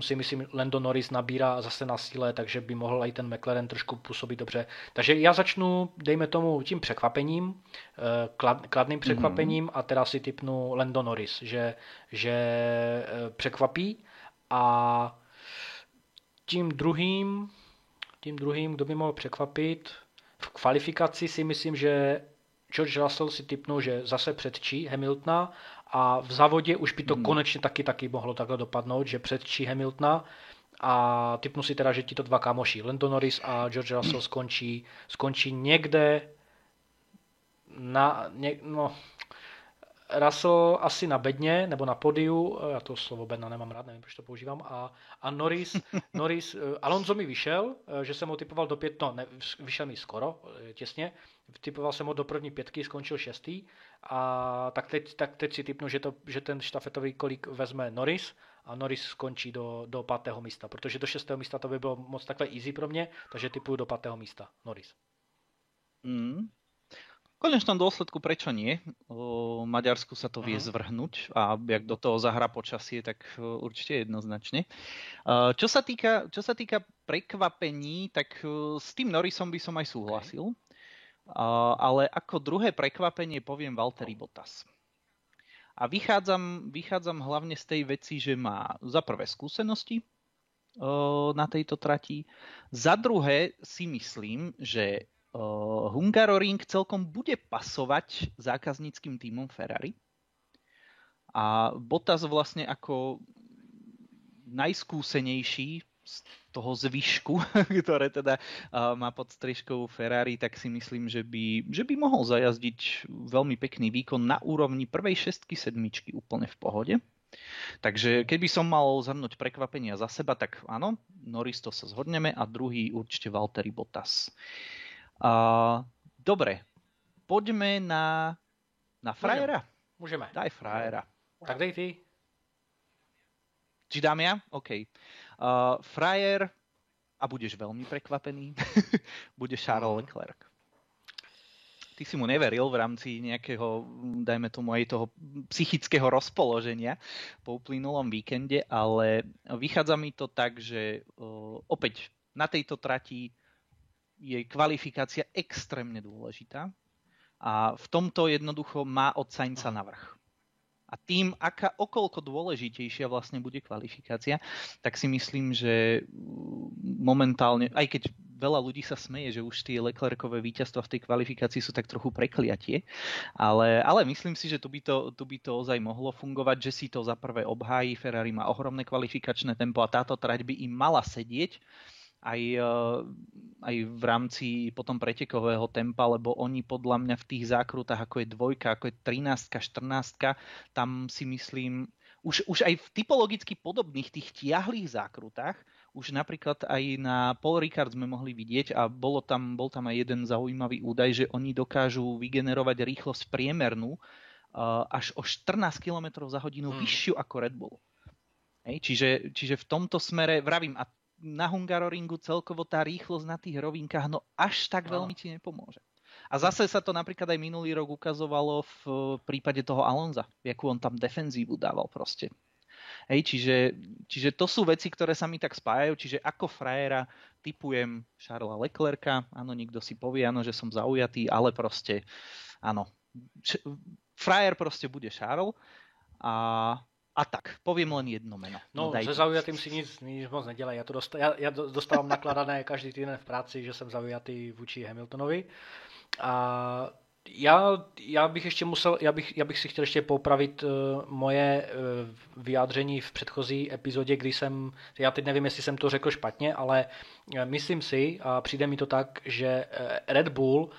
si myslím, Lando Norris nabírá zase na síle, takže by mohl i ten McLaren trošku působit dobře. Takže já začnu, dejme tomu, tím překvapením, eh, klad, kladným překvapením mm-hmm. a teda si typnu Lando Norris, že, že eh, překvapí a tím druhým, tím druhým, kdo by mohl překvapit, v kvalifikaci si myslím, že George Russell si typnul, že zase předčí Hamiltona a v závodě už by to hmm. konečně taky taky mohlo takhle dopadnout, že předčí Hamiltona a typnu si teda, že ti to dva kamoši, Lando Norris a George Russell skončí, skončí někde na, ně, no, Russell asi na bedně, nebo na podiu, já to slovo bedna nemám rád, nevím, proč to používám, a, a Norris, Norris, Alonso mi vyšel, že jsem ho typoval do pět, no, ne, vyšel mi skoro, těsně, typoval jsem ho do první pětky, skončil šestý, a tak teď, tak teď si typnu, že, to, že ten štafetový kolik vezme Norris a Norris skončí do, do pátého místa, protože do šestého místa to by bylo moc takhle easy pro mě, takže typuju do pátého místa Norris. Mm. Konečnom dôsledku prečo nie? O Maďarsku sa to vie uh-huh. zvrhnúť a jak do toho zahra počasie, tak určite jednoznačne. Čo sa týka, čo sa týka prekvapení, tak s tým Norrisom by som aj súhlasil. Okay. Ale ako druhé prekvapenie poviem Valtteri Bottas. A vychádzam, vychádzam hlavne z tej veci, že má za prvé skúsenosti na tejto trati. Za druhé si myslím, že Hungaroring celkom bude pasovať zákazníckým týmom Ferrari. A Bottas vlastne ako najskúsenejší z toho zvyšku, ktoré teda má pod strižkou Ferrari, tak si myslím, že by, že by mohol zajazdiť veľmi pekný výkon na úrovni prvej šestky, sedmičky úplne v pohode. Takže keby som mal zhrnúť prekvapenia za seba, tak áno, Norris to sa zhodneme a druhý určite Valtteri Bottas. Uh, dobre, poďme na, na frajera. Môžeme. Daj frajera. Tak dej ty. Či dám ja? OK. Uh, frajer, a budeš veľmi prekvapený, bude Charles mhm. Leclerc. Ty si mu neveril v rámci nejakého, dajme tomu aj toho psychického rozpoloženia po uplynulom víkende, ale vychádza mi to tak, že uh, opäť na tejto trati je kvalifikácia extrémne dôležitá a v tomto jednoducho má od Sainca navrh. A tým, aká okolko dôležitejšia vlastne bude kvalifikácia, tak si myslím, že momentálne, aj keď veľa ľudí sa smeje, že už tie Leclercové víťazstva v tej kvalifikácii sú tak trochu prekliatie, ale, ale myslím si, že tu by, to, tu by to ozaj mohlo fungovať, že si to za prvé obhájí, Ferrari má ohromné kvalifikačné tempo a táto trať by im mala sedieť aj, eh, aj v rámci potom pretekového tempa, lebo oni podľa mňa v tých zákrutách, ako je dvojka, ako je 13, 14, tam si myslím, už, už aj v typologicky podobných tých tiahlých zákrutách, už napríklad aj na Paul Ricard sme mohli vidieť a bolo tam, bol tam aj jeden zaujímavý údaj, že oni dokážu vygenerovať rýchlosť priemernú uh, až o 14 km za hodinu hmm. vyššiu ako Red Bull. Hej, čiže, čiže v tomto smere, vravím, a na Hungaroringu celkovo tá rýchlosť na tých rovinkách no až tak veľmi ti nepomôže. A zase sa to napríklad aj minulý rok ukazovalo v prípade toho Alonza, akú on tam defenzívu dával proste. Hej, čiže, čiže to sú veci, ktoré sa mi tak spájajú, čiže ako frajera typujem Charlesa Leclerca, áno, nikto si povie, áno, že som zaujatý, ale proste, áno, frajer proste bude Charles a a tak, povím len jedno meno. No, Daj se zaujatým si nic, nic moc nedělej. Já, to dosta, já, já dostávám nakladané každý týden v práci, že jsem zaujatý vůči Hamiltonovi. A já, já bych ještě musel, já bych, já bych si chtěl ještě popravit uh, moje uh, vyjádření v předchozí epizodě, kdy jsem, já teď nevím, jestli jsem to řekl špatně, ale uh, myslím si, a přijde mi to tak, že uh, Red Bull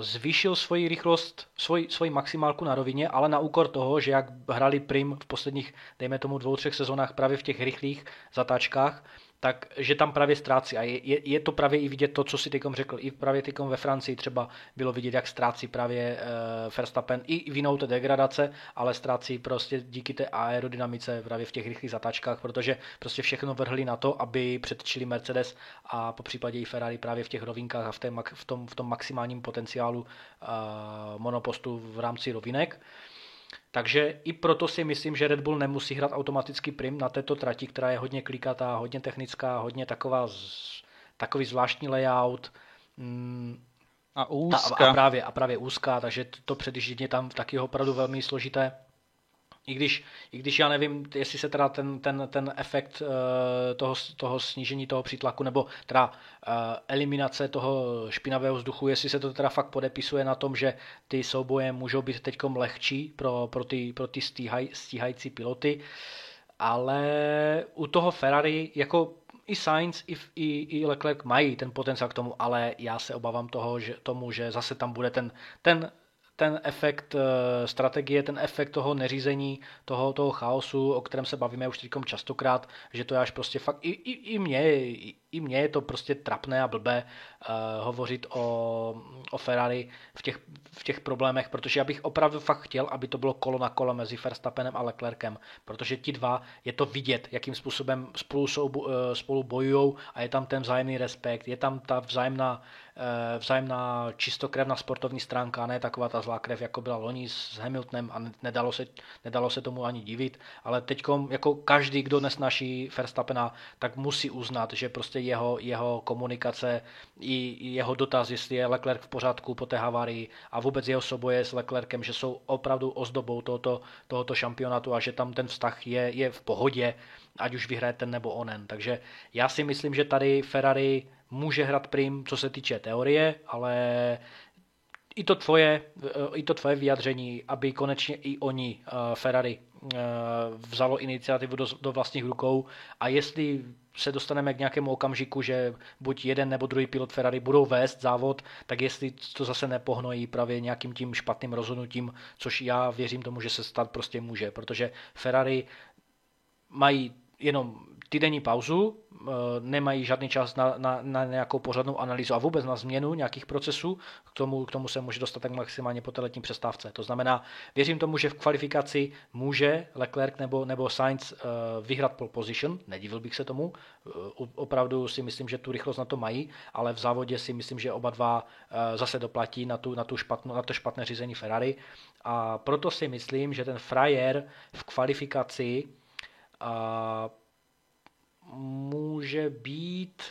zvýšil svoji rychlost, svoji, svoji maximálku na rovině, ale na úkor toho, že jak hrali Prim v posledních, dejme tomu, dvou, třech sezónách právě v těch rychlých zatáčkách, tak že tam právě ztrácí. A je, je, je to právě i vidět to, co si tykom řekl. I právě tykom ve Francii třeba bylo vidět, jak ztrácí právě uh, Verstappen i vinou té degradace, ale ztrácí prostě díky té aerodynamice právě v těch rychlých zatáčkách, protože prostě všechno vrhli na to, aby předčili Mercedes a po případě i Ferrari právě v těch rovinkách a v, té, v, tom, v tom maximálním potenciálu uh, monopostu v rámci rovinek. Uh, takže i proto si myslím, že Red Bull nemusí hrát automaticky prim na této trati, která je hodně klikatá, hodně technická, hodně taková, takový zvláštní layout. Mm, a úzká. A, a, právě, a právě úzká, takže to, to předjíždění tam taky opravdu velmi složité. I když, I když já nevím, jestli se teda ten, ten, ten efekt uh, toho, toho snížení toho přítlaku nebo teda uh, eliminace toho špinavého vzduchu, jestli se to teda fakt podepisuje na tom, že ty souboje můžou být teď lehčí pro, pro ty, pro ty stíhaj, stíhající piloty, ale u toho Ferrari jako i Sainz, i, i, i Leclerc mají ten potenciál k tomu, ale já se obávám toho, že, tomu, že zase tam bude ten, ten ten efekt eh, strategie, ten efekt toho neřízení, toho, toho chaosu, o kterém se bavíme už teď častokrát, že to je až prostě fakt, i, i, i mě, i, i mně je to prostě trapné a blbé uh, hovořit o, o Ferrari v těch, v těch problémech, protože já bych opravdu fakt chtěl, aby to bylo kolo na kolo mezi Verstappenem a Leclerkem, protože ti dva, je to vidět, jakým způsobem spolu, jsou, uh, spolu bojují a je tam ten vzájemný respekt, je tam ta vzájemná Eh, vzájemná čistokrevná sportovní stránka, ne taková ta zlá krev, jako byla loni s Hamiltonem a nedalo se, nedalo se tomu ani divit, ale teď jako každý, kdo nesnaší Verstappena, tak musí uznat, že prostě jeho, jeho komunikace i jeho dotaz, jestli je Leclerc v pořádku po té havárii a vůbec jeho soboje s Leclerkem, že jsou opravdu ozdobou tohoto, tohoto šampionátu a že tam ten vztah je, je v pohodě, ať už vyhraje ten nebo onen. Takže já si myslím, že tady Ferrari může hrát prim, co se týče teorie, ale i to tvoje, i to tvoje vyjadření, aby konečně i oni, uh, Ferrari, uh, vzalo iniciativu do, do vlastních rukou a jestli se dostaneme k nějakému okamžiku, že buď jeden nebo druhý pilot Ferrari budou vést závod, tak jestli to zase nepohnojí právě nějakým tím špatným rozhodnutím, což já věřím tomu, že se stát prostě může, protože Ferrari mají jenom týdenní pauzu, eh, nemají žádný čas na, na, na nějakou pořadnou analýzu a vůbec na změnu nějakých procesů, k tomu, k tomu se může dostat tak maximálně po té letní přestávce. To znamená, věřím tomu, že v kvalifikaci může Leclerc nebo, nebo Sainz uh, vyhrát pole position, nedivil bych se tomu, uh, opravdu si myslím, že tu rychlost na to mají, ale v závodě si myslím, že oba dva zase doplatí na, tu, na, tu špatno, na to špatné řízení Ferrari. A proto si myslím, že ten frajer v kvalifikaci uh, může být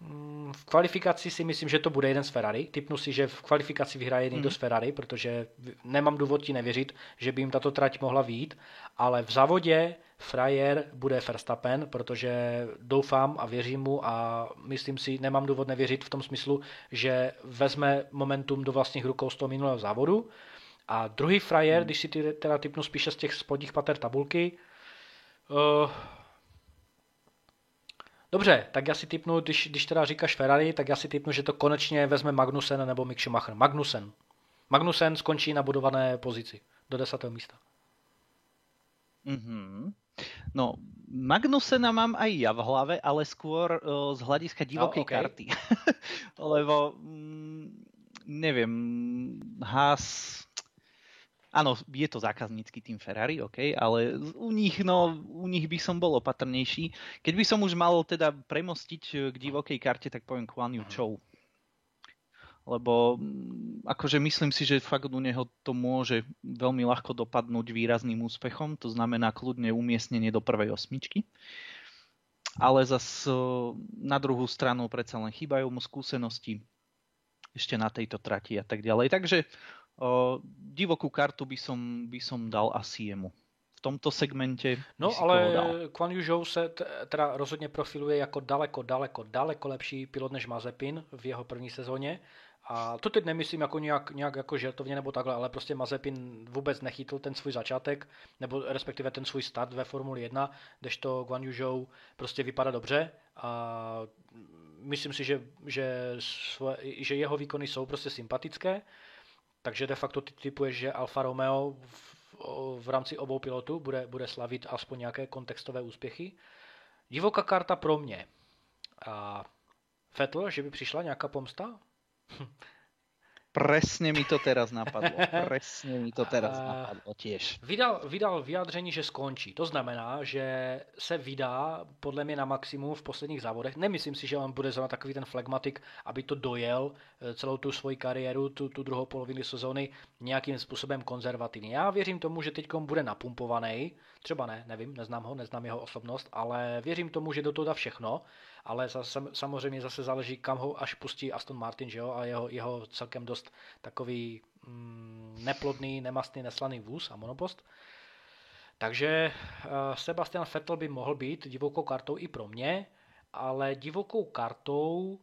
mm, v kvalifikaci si myslím, že to bude jeden z Ferrari. Typnu si, že v kvalifikaci vyhraje někdo hmm. z Ferrari, protože nemám důvod ti nevěřit, že by jim tato trať mohla výjít, ale v závodě frajer bude Verstappen, protože doufám a věřím mu a myslím si, nemám důvod nevěřit v tom smyslu, že vezme momentum do vlastních rukou z toho minulého závodu. A druhý frajer, hmm. když si ty teda typnu spíše z těch spodních pater tabulky, uh, Dobře, tak já si typnu, když, když teda říkáš Ferrari, tak já si typnu, že to konečně vezme Magnussen nebo Mick Schumacher. Magnussen. Magnussen skončí na budované pozici do desátého místa. Mm-hmm. No, Magnusena mám aj ja v hlave, ale skôr uh, z hľadiska divokej no, okay. karty. Lebo, mm, neviem, Haas Áno, je to zákaznícky tým Ferrari, OK, ale u nich, no, u nich by som bol opatrnejší. Keď by som už mal teda premostiť eh, k divokej karte, tak poviem Kuan Yu Chou. Lebo mm, akože myslím si, že fakt u neho to môže veľmi ľahko dopadnúť výrazným úspechom, to znamená kľudne umiestnenie do prvej osmičky. Ale zas eh, na druhú stranu predsa len chýbajú mu skúsenosti ešte na tejto trati a tak ďalej. Takže O, divokú kartu by som, by som dal asi jemu. V tomto segmente No ale Kwan Yu Zhou se teda rozhodně profiluje jako daleko, daleko, daleko lepší pilot než Mazepin v jeho první sezóně. A to teď nemyslím jako nějak, nějak jako žertovně nebo takhle, ale prostě Mazepin vůbec nechytl ten svůj začátek, nebo respektive ten svůj start ve Formuli 1, kdežto Guan Yu Zhou prostě vypadá dobře a myslím si, že, že, svoje, že jeho výkony jsou prostě sympatické takže de facto ty typuješ, že Alfa Romeo v, v rámci obou pilotů bude, bude slavit aspoň nějaké kontextové úspěchy. Divoká karta pro mě. A Vettel, že by přišla nějaká pomsta? Presne mi to teraz napadlo. Presne mi to teraz napadlo tiež. Vydal, vydal vyjádření, že skončí. To znamená, že se vydá podle mě na maximum v posledních závodech. Nemyslím si, že on bude zrovna takový ten flegmatik, aby to dojel eh, celou tu svoji kariéru, tu, tu druhou polovinu sezóny nějakým způsobem konzervativně. Já věřím tomu, že teď bude napumpovaný. Třeba ne, nevím, neznám ho, neznám jeho osobnost, ale věřím tomu, že do toho dá všechno ale zase, samozřejmě zase záleží, kam ho až pustí Aston Martin, že jo, a jeho, jeho celkem dost takový mm, neplodný, nemastný, neslaný vůz a monopost. Takže uh, Sebastian Vettel by mohl být divokou kartou i pro mě, ale divokou kartou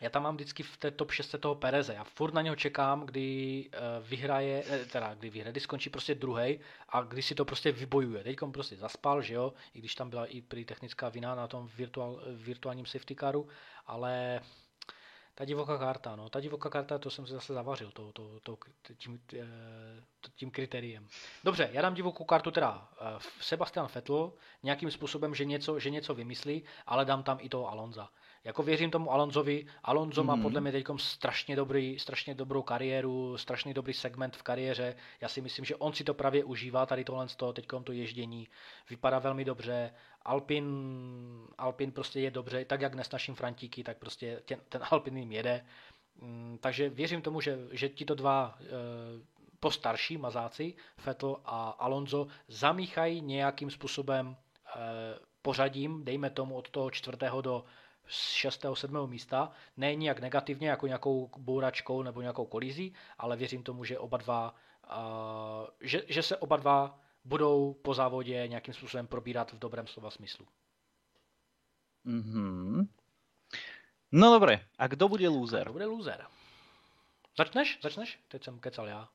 já tam mám vždycky v té top 6 toho Pereze. Já furt na něho čekám, kdy uh, vyhraje, eh, teda kdy vyhraje, kdy skončí prostě druhý a kdy si to prostě vybojuje. Teď prostě zaspal, že jo, i když tam byla i prý technická vina na tom virtuál, virtuálním safety caru, ale Ta divoká karta, no. Ta divoká karta, to jsem se zase zavařil to, to, to, tím, eh, tím kritériem. Dobře, já dám divokou kartu teda eh, Sebastian Vettel nějakým způsobem, že něco, že něco vymyslí, ale dám tam i toho Alonza. Jako věřím tomu Alonzovi. Alonso mm-hmm. má mhm. podle mě teď strašně, dobrý, strašně dobrou kariéru, strašně dobrý segment v kariéře. Já si myslím, že on si to právě užívá, tady tohle z toho, teď to ježdění. Vypadá velmi dobře. Alpin, Alpin prostě je dobře, tak jak nesnaším Frantíky, tak prostě ten, ten Alpin jim jede. Mm, takže věřím tomu, že, že tito dva e, postarší mazáci, Vettel a Alonso, zamíchají nějakým způsobem e, pořadím, dejme tomu od toho čtvrtého do z 6. 7. místa, ne nijak negativně jako nějakou bouračkou nebo nějakou kolizí, ale věřím tomu, že oba dva, uh, že, že se oba dva budou po závodě nějakým způsobem probírat v dobrém slova smyslu. Mm-hmm. No dobré, a kdo bude loser? Kdo bude loser? Začneš? Začneš? Teď jsem kecal já.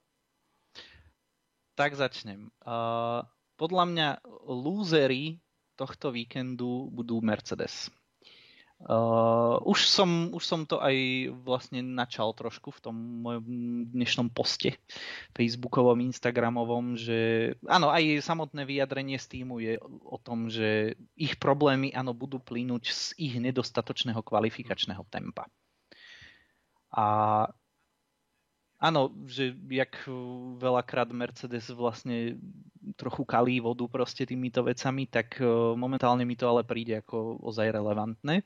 Tak začnem. Uh, podľa mňa lúzery tohto víkendu budú Mercedes. Uh, už, som, už som to aj vlastne načal trošku v tom mojom dnešnom poste facebookovom, instagramovom, že áno, aj samotné vyjadrenie z týmu je o tom, že ich problémy áno, budú plynúť z ich nedostatočného kvalifikačného tempa. A áno, že jak veľakrát Mercedes vlastne trochu kalí vodu proste týmito vecami, tak e, momentálne mi to ale príde ako ozaj relevantné.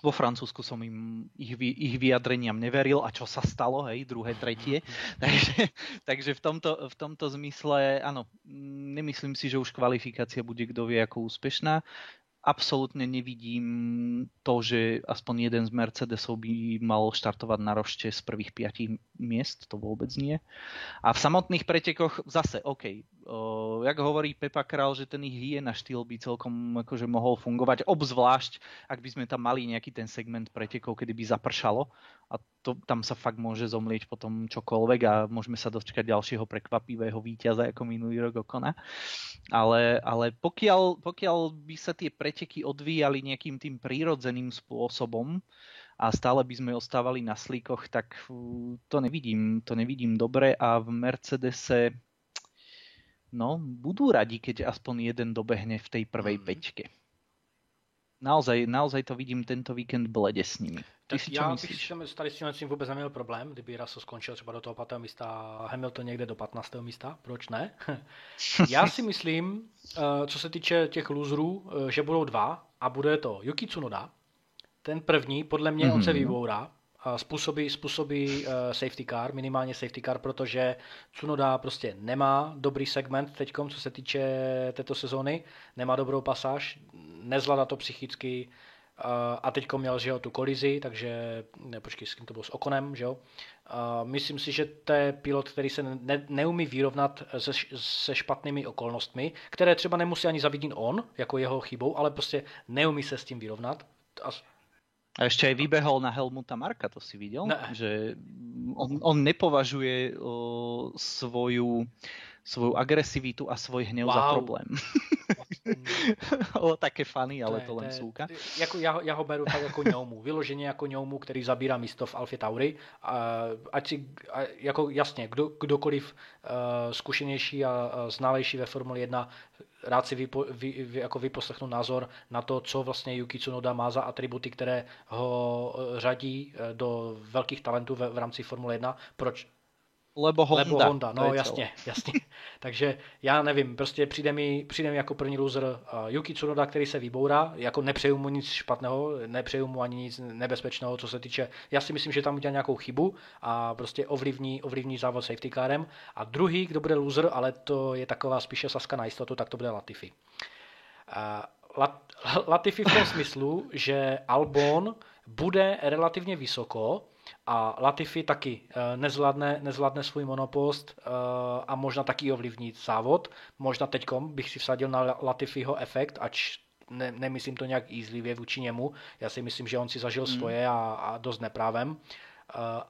Vo Francúzsku som im ich, ich vyjadreniam neveril a čo sa stalo, hej, druhé, tretie. takže, takže v, tomto, v tomto zmysle, áno, nemyslím si, že už kvalifikácia bude kdo vie ako úspešná absolútne nevidím to, že aspoň jeden z Mercedesov by mal štartovať na rošte z prvých piatich miest, to vôbec nie. A v samotných pretekoch zase, OK, o, jak hovorí Pepa Král, že ten ich hyena štýl by celkom akože mohol fungovať, obzvlášť, ak by sme tam mali nejaký ten segment pretekov, kedy by zapršalo a to, tam sa fakt môže zomlieť potom čokoľvek a môžeme sa dočkať ďalšieho prekvapivého víťaza ako minulý rok Okona. Ale, ale pokiaľ, pokiaľ by sa tie preteky odvíjali nejakým tým prírodzeným spôsobom a stále by sme ostávali na slíkoch, tak to nevidím, to nevidím dobre a v Mercedese no, budú radi, keď aspoň jeden dobehne v tej prvej mm. peťke. Naozaj, naozaj to vidím tento víkend blede s nimi. Ty tak si já myslíš? bych tady s tím vůbec neměl problém, kdyby Russell skončil třeba do toho 5. místa a Hamilton někde do 15. místa, proč ne? já si myslím, eh, co se týče těch loserů, eh, že budou dva a bude to Yuki Tsunoda, ten první, podle mě mm-hmm. on se mhm. vybourá, způsobí, způsobí uh, safety car, minimálně safety car, protože Tsunoda prostě nemá dobrý segment teď, co se týče této sezóny, nemá dobrou pasáž, nezvládá to psychicky, a teď měl že jo, tu kolizi, takže ne, počkej, s kým to bylo s Okonem, že jo. A myslím si, že to je pilot, který se ne, neumí vyrovnat se, se špatnými okolnostmi, které třeba nemusí ani zavidit on, jako jeho chybou, ale prostě neumí se s tím vyrovnat. A a ešte aj vybehol na Helmuta Marka, to si videl? Ne. Že on, on nepovažuje o, svoju, svoju agresivitu a svoj hnev wow. za problém. o, také funny, ale to, je, to len je, súka. Jako, já, já ho beru tak jako ňoumu, vyloženě jako ňoumu, který zabírá místo v Alfie Tauri. A, ať si, a, jako jasně, kdo, kdokoliv uh, zkušenější a, a znalejší ve Formuli 1 rád si vypo, vy, vy, jako vyposlechnu názor na to, co vlastně Yuki Tsunoda má za atributy, které ho eh, řadí eh, do velkých talentů v, v rámci Formule 1. Proč Lebo Honda. Lebo Honda, no jasně, jasně. Takže já nevím, prostě přijde mi, přijde mi jako první loser uh, Yuki Tsunoda, který se vybourá, jako nepřeju mu nic špatného, nepřeju mu ani nic nebezpečného, co se týče, já si myslím, že tam udělá nějakou chybu a prostě ovlivní, ovlivní závod safety carem. A druhý, kdo bude loser, ale to je taková spíše saska na jistotu, tak to bude Latifi. Uh, Lat, Latifi v tom smyslu, že Albon bude relativně vysoko, a Latifi taky eh, nezvládne, nezvládne svůj monopost eh, a možná taky ovlivní závod. Možná teďkom bych si vsadil na Latifiho efekt, ač ne, nemyslím to nějak jízlivě vůči němu. Já si myslím, že on si zažil mm. svoje a, a dost neprávem. Uh,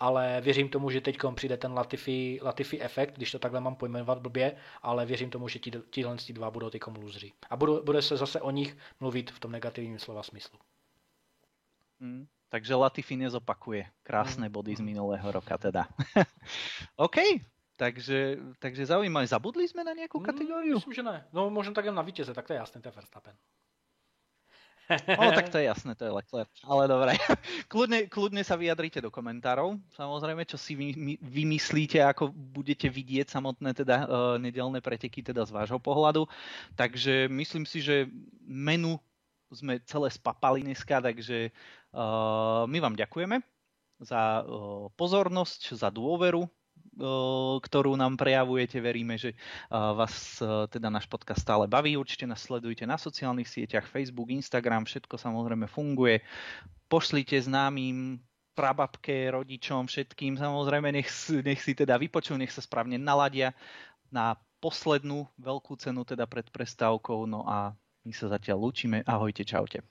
ale věřím tomu, že teď přijde ten Latifi, Latifi efekt, když to takhle mám pojmenovat blbě, ale věřím tomu, že ti, tihle dva budou teď lůzři. A bude, bude se zase o nich mluvit v tom negativním slova smyslu. Mm. Takže Latifi nezopakuje krásne mm. body z minulého roka teda. OK, takže, takže zaujímavé. Zabudli jsme na nějakou mm, kategóriu? myslím, že ne. No možná tak na vítěze, tak to je jasné, to je Verstappen. No tak to je jasné, to je Leclerc. Ale dobré. Kľudne, kľudne sa vyjadrite do komentárov. Samozrejme, čo si vy, vymyslíte, ako budete vidieť samotné teda uh, nedelné preteky teda z vášho pohľadu. Takže myslím si, že menu sme celé spapali dneska, takže uh, my vám ďakujeme za uh, pozornosť, za dôveru, ktorú nám prejavujete. Veríme, že vás teda náš podcast stále baví. Určite nás sledujte na sociálnych sieťach, Facebook, Instagram, všetko samozrejme funguje. Pošlite známym, prababke, rodičom, všetkým. Samozrejme, nech, nech si teda vypočujú, nech sa správne naladia na poslednú veľkú cenu teda pred prestávkou. No a my sa zatiaľ lúčime. Ahojte, čaute.